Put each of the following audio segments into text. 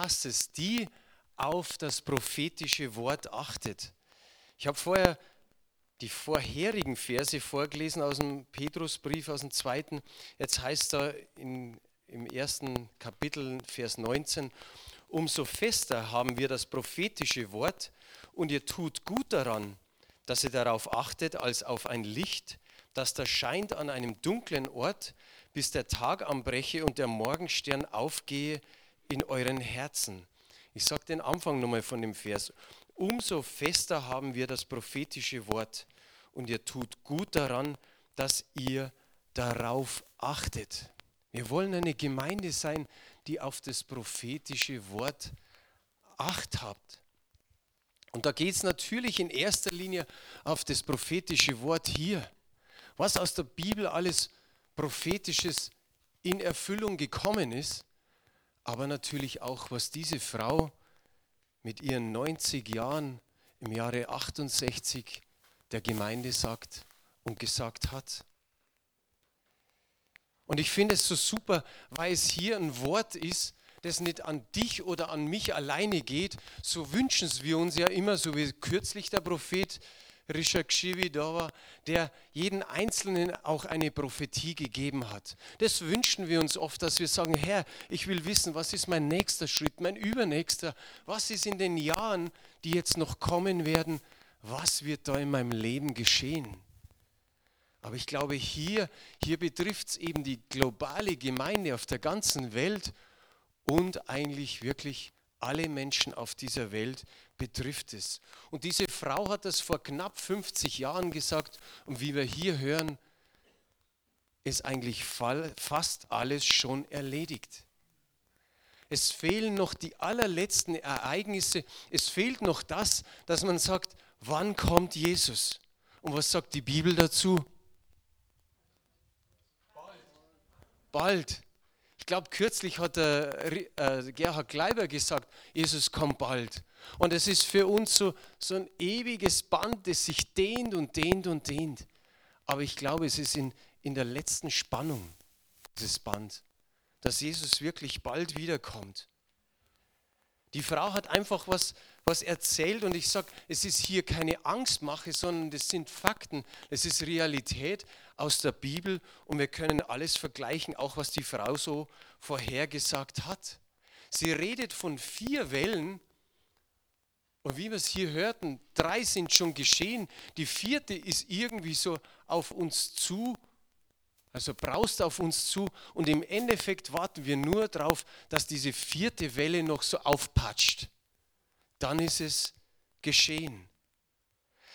heißt es, die auf das prophetische Wort achtet. Ich habe vorher die vorherigen Verse vorgelesen aus dem Petrusbrief, aus dem zweiten. Jetzt heißt da in, im ersten Kapitel, Vers 19, umso fester haben wir das prophetische Wort und ihr tut gut daran, dass ihr darauf achtet, als auf ein Licht, das da scheint an einem dunklen Ort, bis der Tag anbreche und der Morgenstern aufgehe in euren Herzen. Ich sage den Anfang nochmal von dem Vers. Umso fester haben wir das prophetische Wort und ihr tut gut daran, dass ihr darauf achtet. Wir wollen eine Gemeinde sein, die auf das prophetische Wort Acht habt. Und da geht es natürlich in erster Linie auf das prophetische Wort hier. Was aus der Bibel alles prophetisches in Erfüllung gekommen ist, aber natürlich auch, was diese Frau mit ihren 90 Jahren im Jahre 68 der Gemeinde sagt und gesagt hat. Und ich finde es so super, weil es hier ein Wort ist, das nicht an dich oder an mich alleine geht. So wünschen wir uns ja immer, so wie kürzlich der Prophet Richard War, der jeden Einzelnen auch eine Prophetie gegeben hat. Das wünschen wir uns oft, dass wir sagen, Herr, ich will wissen, was ist mein nächster Schritt, mein übernächster, was ist in den Jahren, die jetzt noch kommen werden, was wird da in meinem Leben geschehen? Aber ich glaube, hier, hier betrifft es eben die globale Gemeinde auf der ganzen Welt und eigentlich wirklich alle Menschen auf dieser Welt betrifft es. Und diese Frau hat das vor knapp 50 Jahren gesagt und wie wir hier hören, ist eigentlich fast alles schon erledigt. Es fehlen noch die allerletzten Ereignisse. Es fehlt noch das, dass man sagt, wann kommt Jesus? Und was sagt die Bibel dazu? Bald. Bald. Ich glaube, kürzlich hat der, äh, Gerhard Kleiber gesagt, Jesus kommt bald. Und es ist für uns so, so ein ewiges Band, das sich dehnt und dehnt und dehnt. Aber ich glaube, es ist in, in der letzten Spannung, dieses Band, dass Jesus wirklich bald wiederkommt. Die Frau hat einfach was, was erzählt und ich sage, es ist hier keine Angstmache, sondern das sind Fakten, es ist Realität aus der Bibel und wir können alles vergleichen, auch was die Frau so vorhergesagt hat. Sie redet von vier Wellen und wie wir es hier hörten, drei sind schon geschehen, die vierte ist irgendwie so auf uns zu also braust auf uns zu und im Endeffekt warten wir nur darauf, dass diese vierte Welle noch so aufpatscht. Dann ist es geschehen.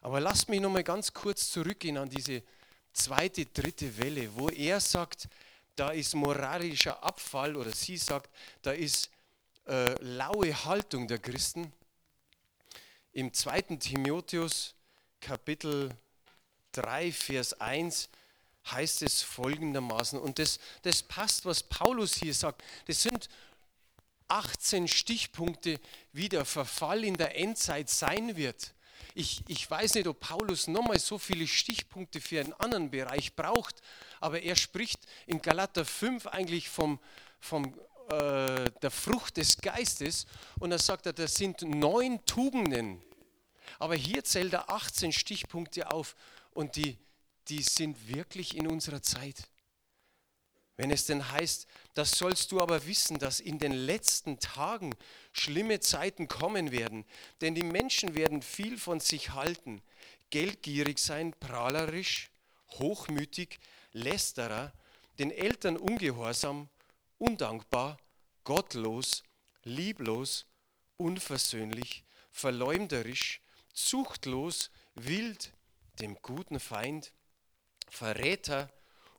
Aber lasst mich noch mal ganz kurz zurückgehen an diese zweite, dritte Welle, wo er sagt, da ist moralischer Abfall oder sie sagt, da ist äh, laue Haltung der Christen. Im zweiten Timotheus Kapitel 3, Vers 1 heißt es folgendermaßen, und das, das passt, was Paulus hier sagt, das sind 18 Stichpunkte, wie der Verfall in der Endzeit sein wird. Ich, ich weiß nicht, ob Paulus nochmal so viele Stichpunkte für einen anderen Bereich braucht, aber er spricht in Galater 5 eigentlich vom, vom, äh, der Frucht des Geistes und da sagt er, das sind neun Tugenden. Aber hier zählt er 18 Stichpunkte auf und die, die sind wirklich in unserer Zeit. Wenn es denn heißt, das sollst du aber wissen, dass in den letzten Tagen schlimme Zeiten kommen werden, denn die Menschen werden viel von sich halten, geldgierig sein, prahlerisch, hochmütig, lästerer, den Eltern ungehorsam, undankbar, gottlos, lieblos, unversöhnlich, verleumderisch, zuchtlos, wild, dem guten Feind, Verräter,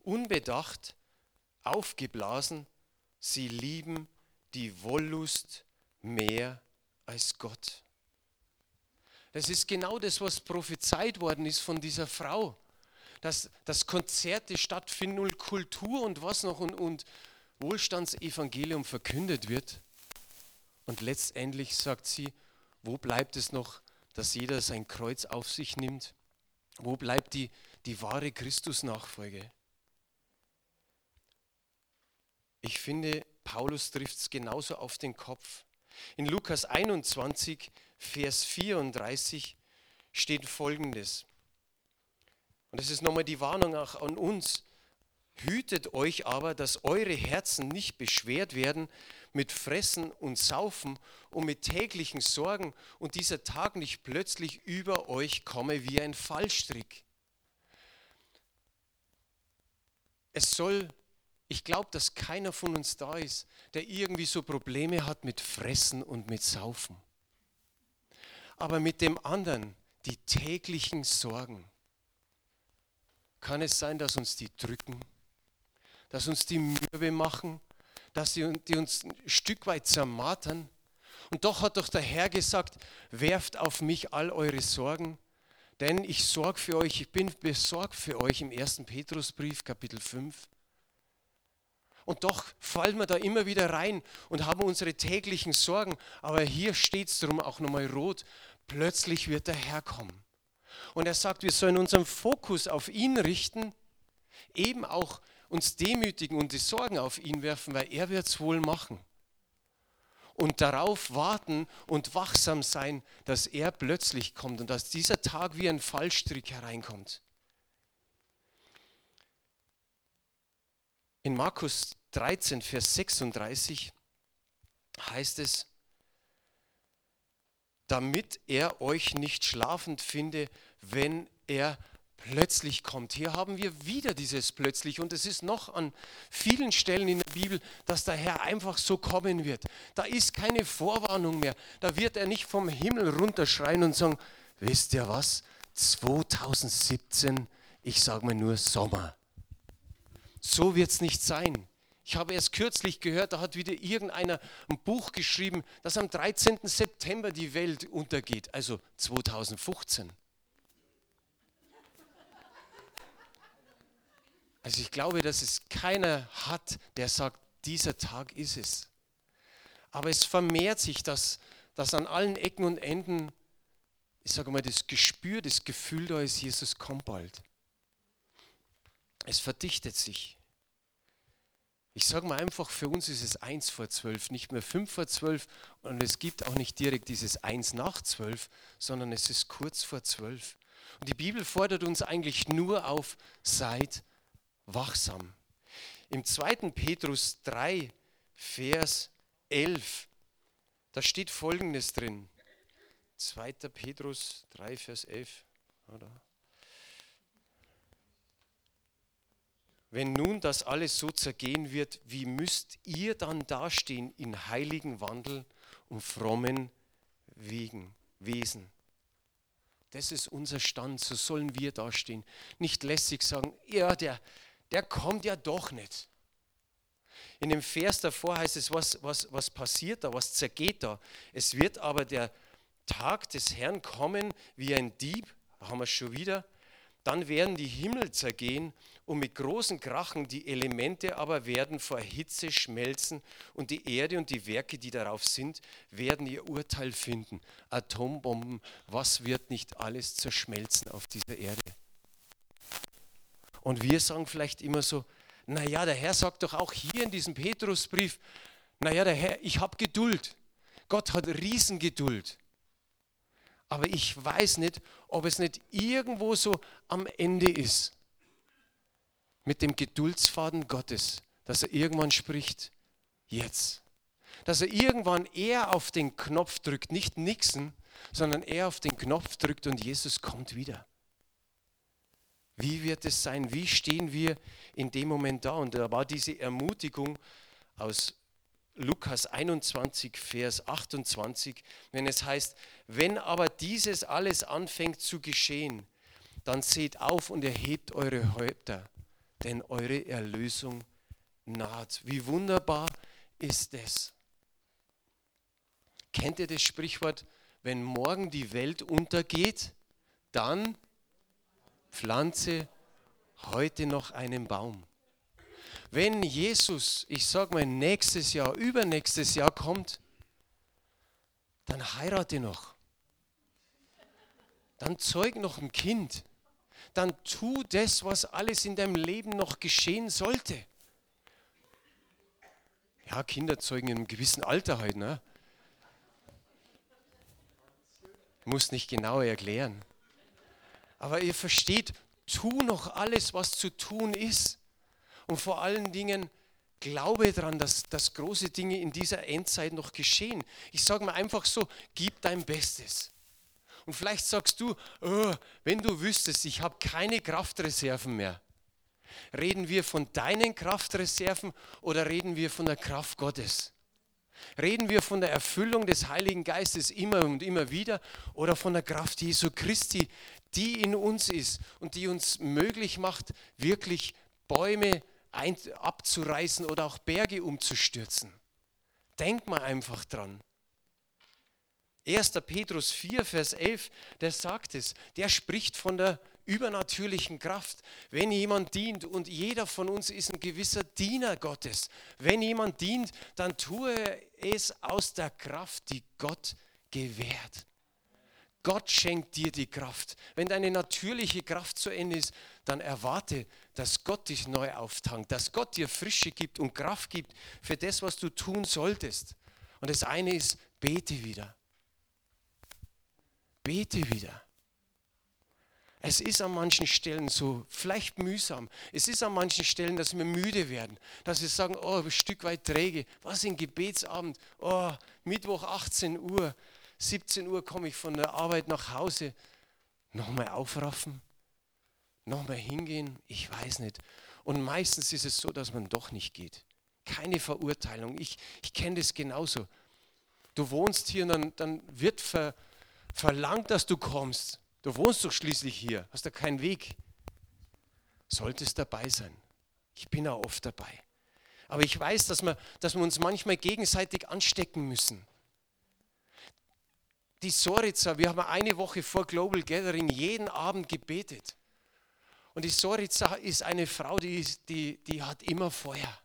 unbedacht, aufgeblasen, sie lieben die Wollust mehr als Gott. Das ist genau das, was prophezeit worden ist von dieser Frau. Dass, dass Konzerte stattfinden und Kultur und was noch und, und Wohlstandsevangelium verkündet wird. Und letztendlich sagt sie, wo bleibt es noch, dass jeder sein Kreuz auf sich nimmt? Wo bleibt die, die wahre Christusnachfolge. Ich finde, Paulus trifft es genauso auf den Kopf. In Lukas 21, Vers 34 steht folgendes. Und das ist nochmal die Warnung auch an uns. Hütet euch aber, dass eure Herzen nicht beschwert werden mit Fressen und Saufen und mit täglichen Sorgen und dieser Tag nicht plötzlich über euch komme wie ein Fallstrick. Es soll, ich glaube, dass keiner von uns da ist, der irgendwie so Probleme hat mit Fressen und mit Saufen. Aber mit dem anderen, die täglichen Sorgen, kann es sein, dass uns die drücken, dass uns die mürbe machen, dass die, uns ein Stück weit zermartern. Und doch hat doch der Herr gesagt, werft auf mich all eure Sorgen, denn ich sorge für euch, ich bin besorgt für euch im 1. Petrusbrief, Kapitel 5. Und doch fallen wir da immer wieder rein und haben unsere täglichen Sorgen. Aber hier steht es darum auch nochmal rot. Plötzlich wird der Herr kommen. Und er sagt, wir sollen unseren Fokus auf ihn richten, eben auch uns demütigen und die Sorgen auf ihn werfen, weil er wird es wohl machen. Und darauf warten und wachsam sein, dass er plötzlich kommt und dass dieser Tag wie ein Fallstrick hereinkommt. In Markus 13, Vers 36 heißt es, damit er euch nicht schlafend finde, wenn er plötzlich kommt. Hier haben wir wieder dieses plötzlich und es ist noch an vielen Stellen in der Bibel, dass der Herr einfach so kommen wird. Da ist keine Vorwarnung mehr. Da wird er nicht vom Himmel runterschreien und sagen, wisst ihr was, 2017, ich sage mal nur Sommer. So wird es nicht sein. Ich habe erst kürzlich gehört, da hat wieder irgendeiner ein Buch geschrieben, dass am 13. September die Welt untergeht, also 2015. Also ich glaube, dass es keiner hat, der sagt, dieser Tag ist es. Aber es vermehrt sich, dass, dass an allen Ecken und Enden, ich sage mal, das Gespür, das Gefühl da ist, Jesus kommt bald. Es verdichtet sich. Ich sage mal einfach, für uns ist es eins vor zwölf, nicht mehr fünf vor zwölf und es gibt auch nicht direkt dieses eins nach zwölf, sondern es ist kurz vor zwölf. Und die Bibel fordert uns eigentlich nur auf, seid wachsam. Im 2. Petrus 3, Vers 11, da steht Folgendes drin. 2. Petrus 3, Vers 11. Oder? Wenn nun das alles so zergehen wird, wie müsst ihr dann dastehen in heiligen Wandel und frommen Wegen, Wesen? Das ist unser Stand, so sollen wir dastehen. Nicht lässig sagen, ja, der, der kommt ja doch nicht. In dem Vers davor heißt es, was, was, was passiert da, was zergeht da. Es wird aber der Tag des Herrn kommen wie ein Dieb, haben wir es schon wieder. Dann werden die Himmel zergehen und mit großen Krachen die Elemente aber werden vor Hitze schmelzen und die Erde und die Werke, die darauf sind, werden ihr Urteil finden. Atombomben, was wird nicht alles zerschmelzen auf dieser Erde? Und wir sagen vielleicht immer so, naja, der Herr sagt doch auch hier in diesem Petrusbrief, naja, der Herr, ich habe Geduld. Gott hat Riesengeduld. Aber ich weiß nicht, ob es nicht irgendwo so am Ende ist mit dem Geduldsfaden Gottes, dass er irgendwann spricht, jetzt. Dass er irgendwann eher auf den Knopf drückt, nicht Nixon, sondern er auf den Knopf drückt und Jesus kommt wieder. Wie wird es sein? Wie stehen wir in dem Moment da? Und da war diese Ermutigung aus Lukas 21, Vers 28, wenn es heißt, wenn aber dieses alles anfängt zu geschehen, dann seht auf und erhebt eure Häupter, denn eure Erlösung naht. Wie wunderbar ist es. Kennt ihr das Sprichwort, wenn morgen die Welt untergeht, dann pflanze heute noch einen Baum. Wenn Jesus, ich sage mal, nächstes Jahr, übernächstes Jahr kommt, dann heirate noch. Dann zeug noch ein Kind. Dann tu das, was alles in deinem Leben noch geschehen sollte. Ja, Kinder zeugen in einem gewissen Alter halt, ne? muss nicht genau erklären. Aber ihr versteht, tu noch alles, was zu tun ist. Und vor allen Dingen glaube daran, dass, dass große Dinge in dieser Endzeit noch geschehen. Ich sage mal einfach so, gib dein Bestes. Und vielleicht sagst du, oh, wenn du wüsstest, ich habe keine Kraftreserven mehr. Reden wir von deinen Kraftreserven oder reden wir von der Kraft Gottes? Reden wir von der Erfüllung des Heiligen Geistes immer und immer wieder oder von der Kraft Jesu Christi, die in uns ist und die uns möglich macht, wirklich Bäume abzureißen oder auch Berge umzustürzen? Denk mal einfach dran. 1. Petrus 4, Vers 11, der sagt es, der spricht von der übernatürlichen Kraft. Wenn jemand dient, und jeder von uns ist ein gewisser Diener Gottes, wenn jemand dient, dann tue es aus der Kraft, die Gott gewährt. Gott schenkt dir die Kraft. Wenn deine natürliche Kraft zu Ende ist, dann erwarte, dass Gott dich neu auftankt, dass Gott dir Frische gibt und Kraft gibt für das, was du tun solltest. Und das eine ist, bete wieder. Bete wieder. Es ist an manchen Stellen so, vielleicht mühsam. Es ist an manchen Stellen, dass wir müde werden, dass wir sagen, oh, ein Stück weit träge. Was ein Gebetsabend? Oh, Mittwoch 18 Uhr, 17 Uhr komme ich von der Arbeit nach Hause. Nochmal aufraffen, nochmal hingehen, ich weiß nicht. Und meistens ist es so, dass man doch nicht geht. Keine Verurteilung. Ich, ich kenne das genauso. Du wohnst hier und dann, dann wird ver, verlangt, dass du kommst. Du wohnst doch schließlich hier, hast da keinen Weg. Solltest dabei sein. Ich bin auch oft dabei. Aber ich weiß, dass wir, dass wir uns manchmal gegenseitig anstecken müssen. Die Sorica, wir haben eine Woche vor Global Gathering jeden Abend gebetet. Und die Sorica ist eine Frau, die, die, die hat immer Feuer.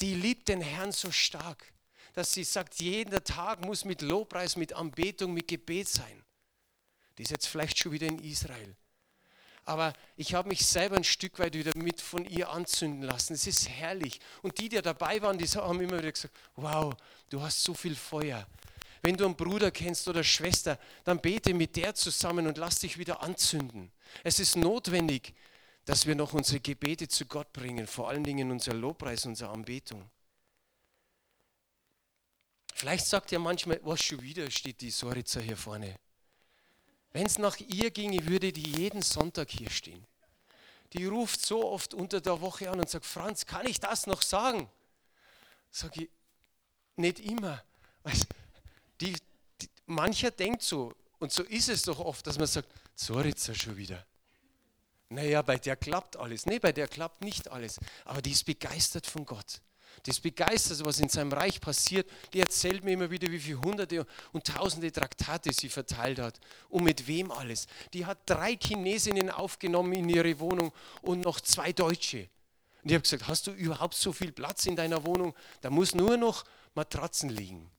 Die liebt den Herrn so stark dass sie sagt, jeder Tag muss mit Lobpreis, mit Anbetung, mit Gebet sein. Die ist jetzt vielleicht schon wieder in Israel. Aber ich habe mich selber ein Stück weit wieder mit von ihr anzünden lassen. Es ist herrlich. Und die, die dabei waren, die haben immer wieder gesagt, wow, du hast so viel Feuer. Wenn du einen Bruder kennst oder Schwester, dann bete mit der zusammen und lass dich wieder anzünden. Es ist notwendig, dass wir noch unsere Gebete zu Gott bringen, vor allen Dingen unser Lobpreis, unsere Anbetung. Vielleicht sagt ihr manchmal, was schon wieder steht die Sorica hier vorne. Wenn es nach ihr ginge, würde die jeden Sonntag hier stehen. Die ruft so oft unter der Woche an und sagt, Franz, kann ich das noch sagen? Sag ich, nicht immer. Die, die, mancher denkt so, und so ist es doch oft, dass man sagt, Sorica schon wieder. Naja, bei der klappt alles. Nee, bei der klappt nicht alles. Aber die ist begeistert von Gott das begeistert, was in seinem Reich passiert, die erzählt mir immer wieder, wie viele hunderte und tausende Traktate sie verteilt hat und mit wem alles. Die hat drei Chinesinnen aufgenommen in ihre Wohnung und noch zwei Deutsche. Und ich habe gesagt, hast du überhaupt so viel Platz in deiner Wohnung? Da muss nur noch Matratzen liegen.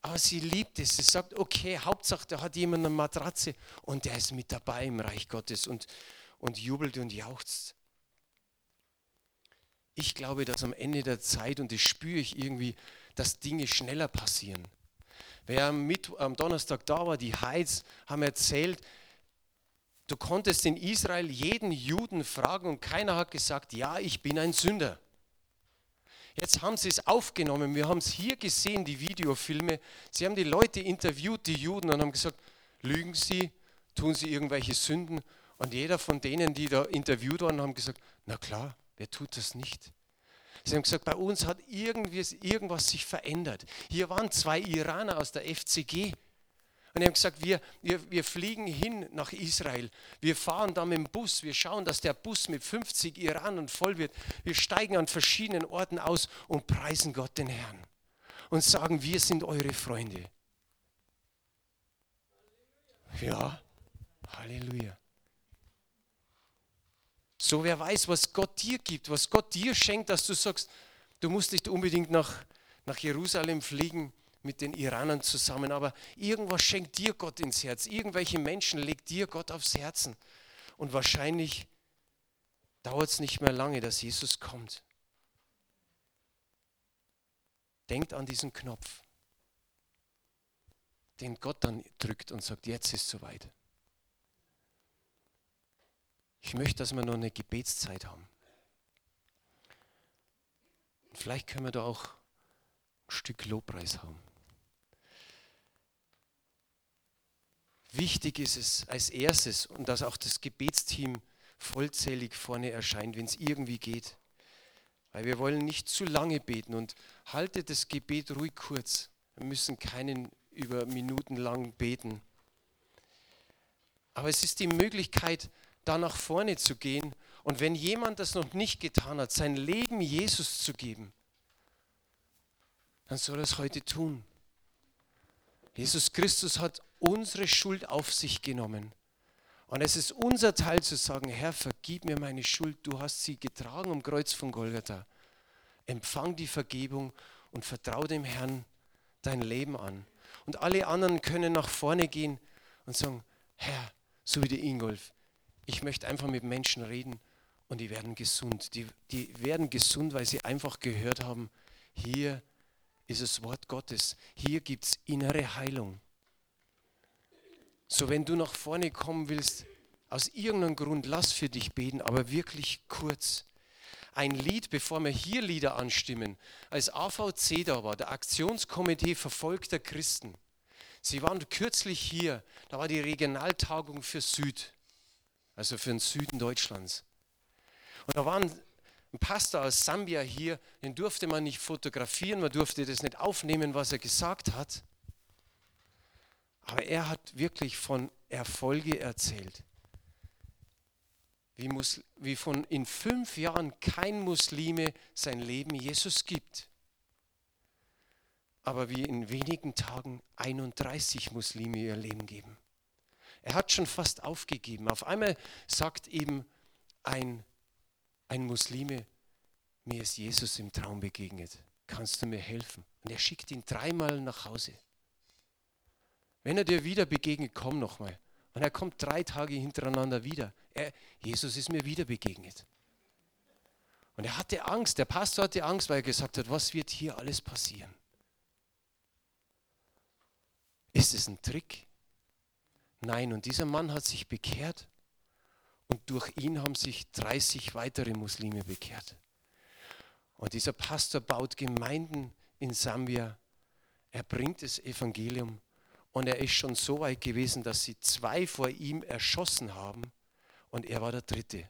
Aber sie liebt es. Sie sagt, okay, Hauptsache, da hat jemand eine Matratze und der ist mit dabei im Reich Gottes und, und jubelt und jauchzt. Ich glaube, dass am Ende der Zeit, und das spüre ich irgendwie, dass Dinge schneller passieren. Wer am, am Donnerstag da war, die Heiz, haben erzählt, du konntest in Israel jeden Juden fragen und keiner hat gesagt, ja, ich bin ein Sünder. Jetzt haben sie es aufgenommen, wir haben es hier gesehen, die Videofilme. Sie haben die Leute interviewt, die Juden, und haben gesagt, lügen sie, tun sie irgendwelche Sünden. Und jeder von denen, die da interviewt waren, haben gesagt, na klar, Wer tut das nicht? Sie haben gesagt, bei uns hat irgendwas sich verändert. Hier waren zwei Iraner aus der FCG. Und die haben gesagt, wir, wir, wir fliegen hin nach Israel. Wir fahren da mit dem Bus. Wir schauen, dass der Bus mit 50 Iranern voll wird. Wir steigen an verschiedenen Orten aus und preisen Gott den Herrn. Und sagen, wir sind eure Freunde. Ja, Halleluja. So, wer weiß, was Gott dir gibt, was Gott dir schenkt, dass du sagst, du musst nicht unbedingt nach, nach Jerusalem fliegen mit den Iranern zusammen, aber irgendwas schenkt dir Gott ins Herz. Irgendwelche Menschen legt dir Gott aufs Herzen. Und wahrscheinlich dauert es nicht mehr lange, dass Jesus kommt. Denkt an diesen Knopf. den Gott dann drückt und sagt, jetzt ist soweit. Ich möchte, dass wir noch eine Gebetszeit haben. Vielleicht können wir da auch ein Stück Lobpreis haben. Wichtig ist es als erstes und dass auch das Gebetsteam vollzählig vorne erscheint, wenn es irgendwie geht. Weil wir wollen nicht zu lange beten und halte das Gebet ruhig kurz. Wir müssen keinen über Minuten lang beten. Aber es ist die Möglichkeit, da nach vorne zu gehen und wenn jemand das noch nicht getan hat, sein Leben Jesus zu geben, dann soll er es heute tun. Jesus Christus hat unsere Schuld auf sich genommen. Und es ist unser Teil zu sagen, Herr, vergib mir meine Schuld, du hast sie getragen am Kreuz von Golgatha. Empfang die Vergebung und vertraue dem Herrn dein Leben an. Und alle anderen können nach vorne gehen und sagen, Herr, so wie der Ingolf, ich möchte einfach mit Menschen reden und die werden gesund. Die, die werden gesund, weil sie einfach gehört haben, hier ist das Wort Gottes, hier gibt es innere Heilung. So, wenn du nach vorne kommen willst, aus irgendeinem Grund, lass für dich beten, aber wirklich kurz. Ein Lied, bevor wir hier Lieder anstimmen, als AVC da war, der Aktionskomitee verfolgter Christen. Sie waren kürzlich hier, da war die Regionaltagung für Süd, also für den Süden Deutschlands. Und da war ein Pastor aus Sambia hier, den durfte man nicht fotografieren, man durfte das nicht aufnehmen, was er gesagt hat. Aber er hat wirklich von Erfolge erzählt. Wie, Mus wie von in fünf Jahren kein Muslime sein Leben Jesus gibt. Aber wie in wenigen Tagen 31 Muslime ihr Leben geben. Er hat schon fast aufgegeben. Auf einmal sagt eben ein, ein Muslime, mir ist Jesus im Traum begegnet. Kannst du mir helfen? Und er schickt ihn dreimal nach Hause. Wenn er dir wieder begegnet, komm nochmal. Und er kommt drei Tage hintereinander wieder. Er, Jesus ist mir wieder begegnet. Und er hatte Angst, der Pastor hatte Angst, weil er gesagt hat, was wird hier alles passieren? Ist es ein Trick? Nein, und dieser Mann hat sich bekehrt und durch ihn haben sich 30 weitere Muslime bekehrt. Und dieser Pastor baut Gemeinden in Sambia. Er bringt das Evangelium und er ist schon so weit gewesen, dass sie zwei vor ihm erschossen haben und er war der Dritte.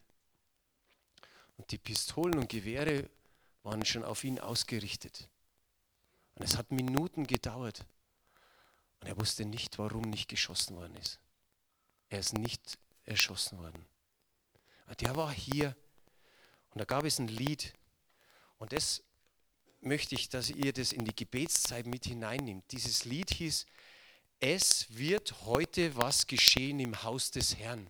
Und die Pistolen und Gewehre waren schon auf ihn ausgerichtet. Und es hat Minuten gedauert. Und er wusste nicht, warum nicht geschossen worden ist. Er ist nicht erschossen worden. Der war hier und da gab es ein Lied. Und das möchte ich, dass ihr das in die Gebetszeit mit hineinnimmt. Dieses Lied hieß es wird heute was geschehen im Haus des Herrn.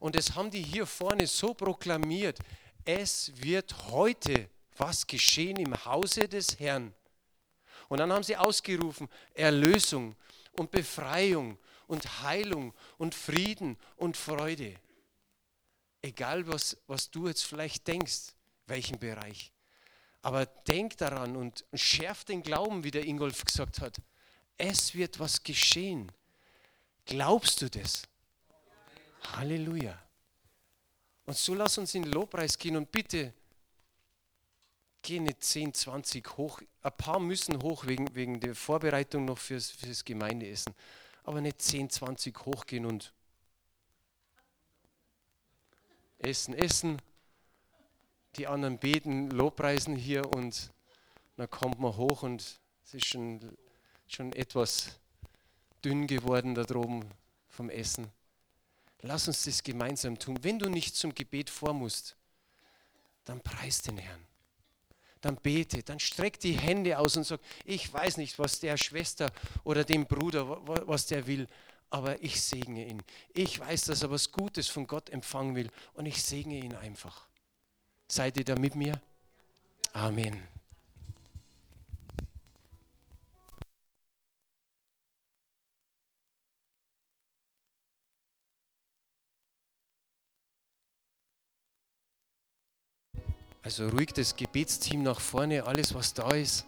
Und das haben die hier vorne so proklamiert. Es wird heute was geschehen im Hause des Herrn. Und dann haben sie ausgerufen, Erlösung und Befreiung und Heilung und Frieden und Freude. Egal, was, was du jetzt vielleicht denkst, welchen Bereich. Aber denk daran und schärf den Glauben, wie der Ingolf gesagt hat es wird was geschehen. Glaubst du das? Halleluja. Und so lass uns in den Lobpreis gehen und bitte geh nicht 10, 20 hoch. Ein paar müssen hoch wegen, wegen der Vorbereitung noch fürs, fürs Gemeindeessen. Aber nicht 10, 20 hochgehen und essen, essen. Die anderen beten, Lobpreisen hier und dann kommt man hoch und es ist schon schon etwas dünn geworden da droben vom Essen. Lass uns das gemeinsam tun. Wenn du nicht zum Gebet vor musst, dann preis den Herrn. Dann bete, dann streck die Hände aus und sag, ich weiß nicht, was der Schwester oder dem Bruder, was der will, aber ich segne ihn. Ich weiß, dass er was Gutes von Gott empfangen will und ich segne ihn einfach. Seid ihr da mit mir? Amen. Also ruhig das Gebetsteam nach vorne, alles was da ist.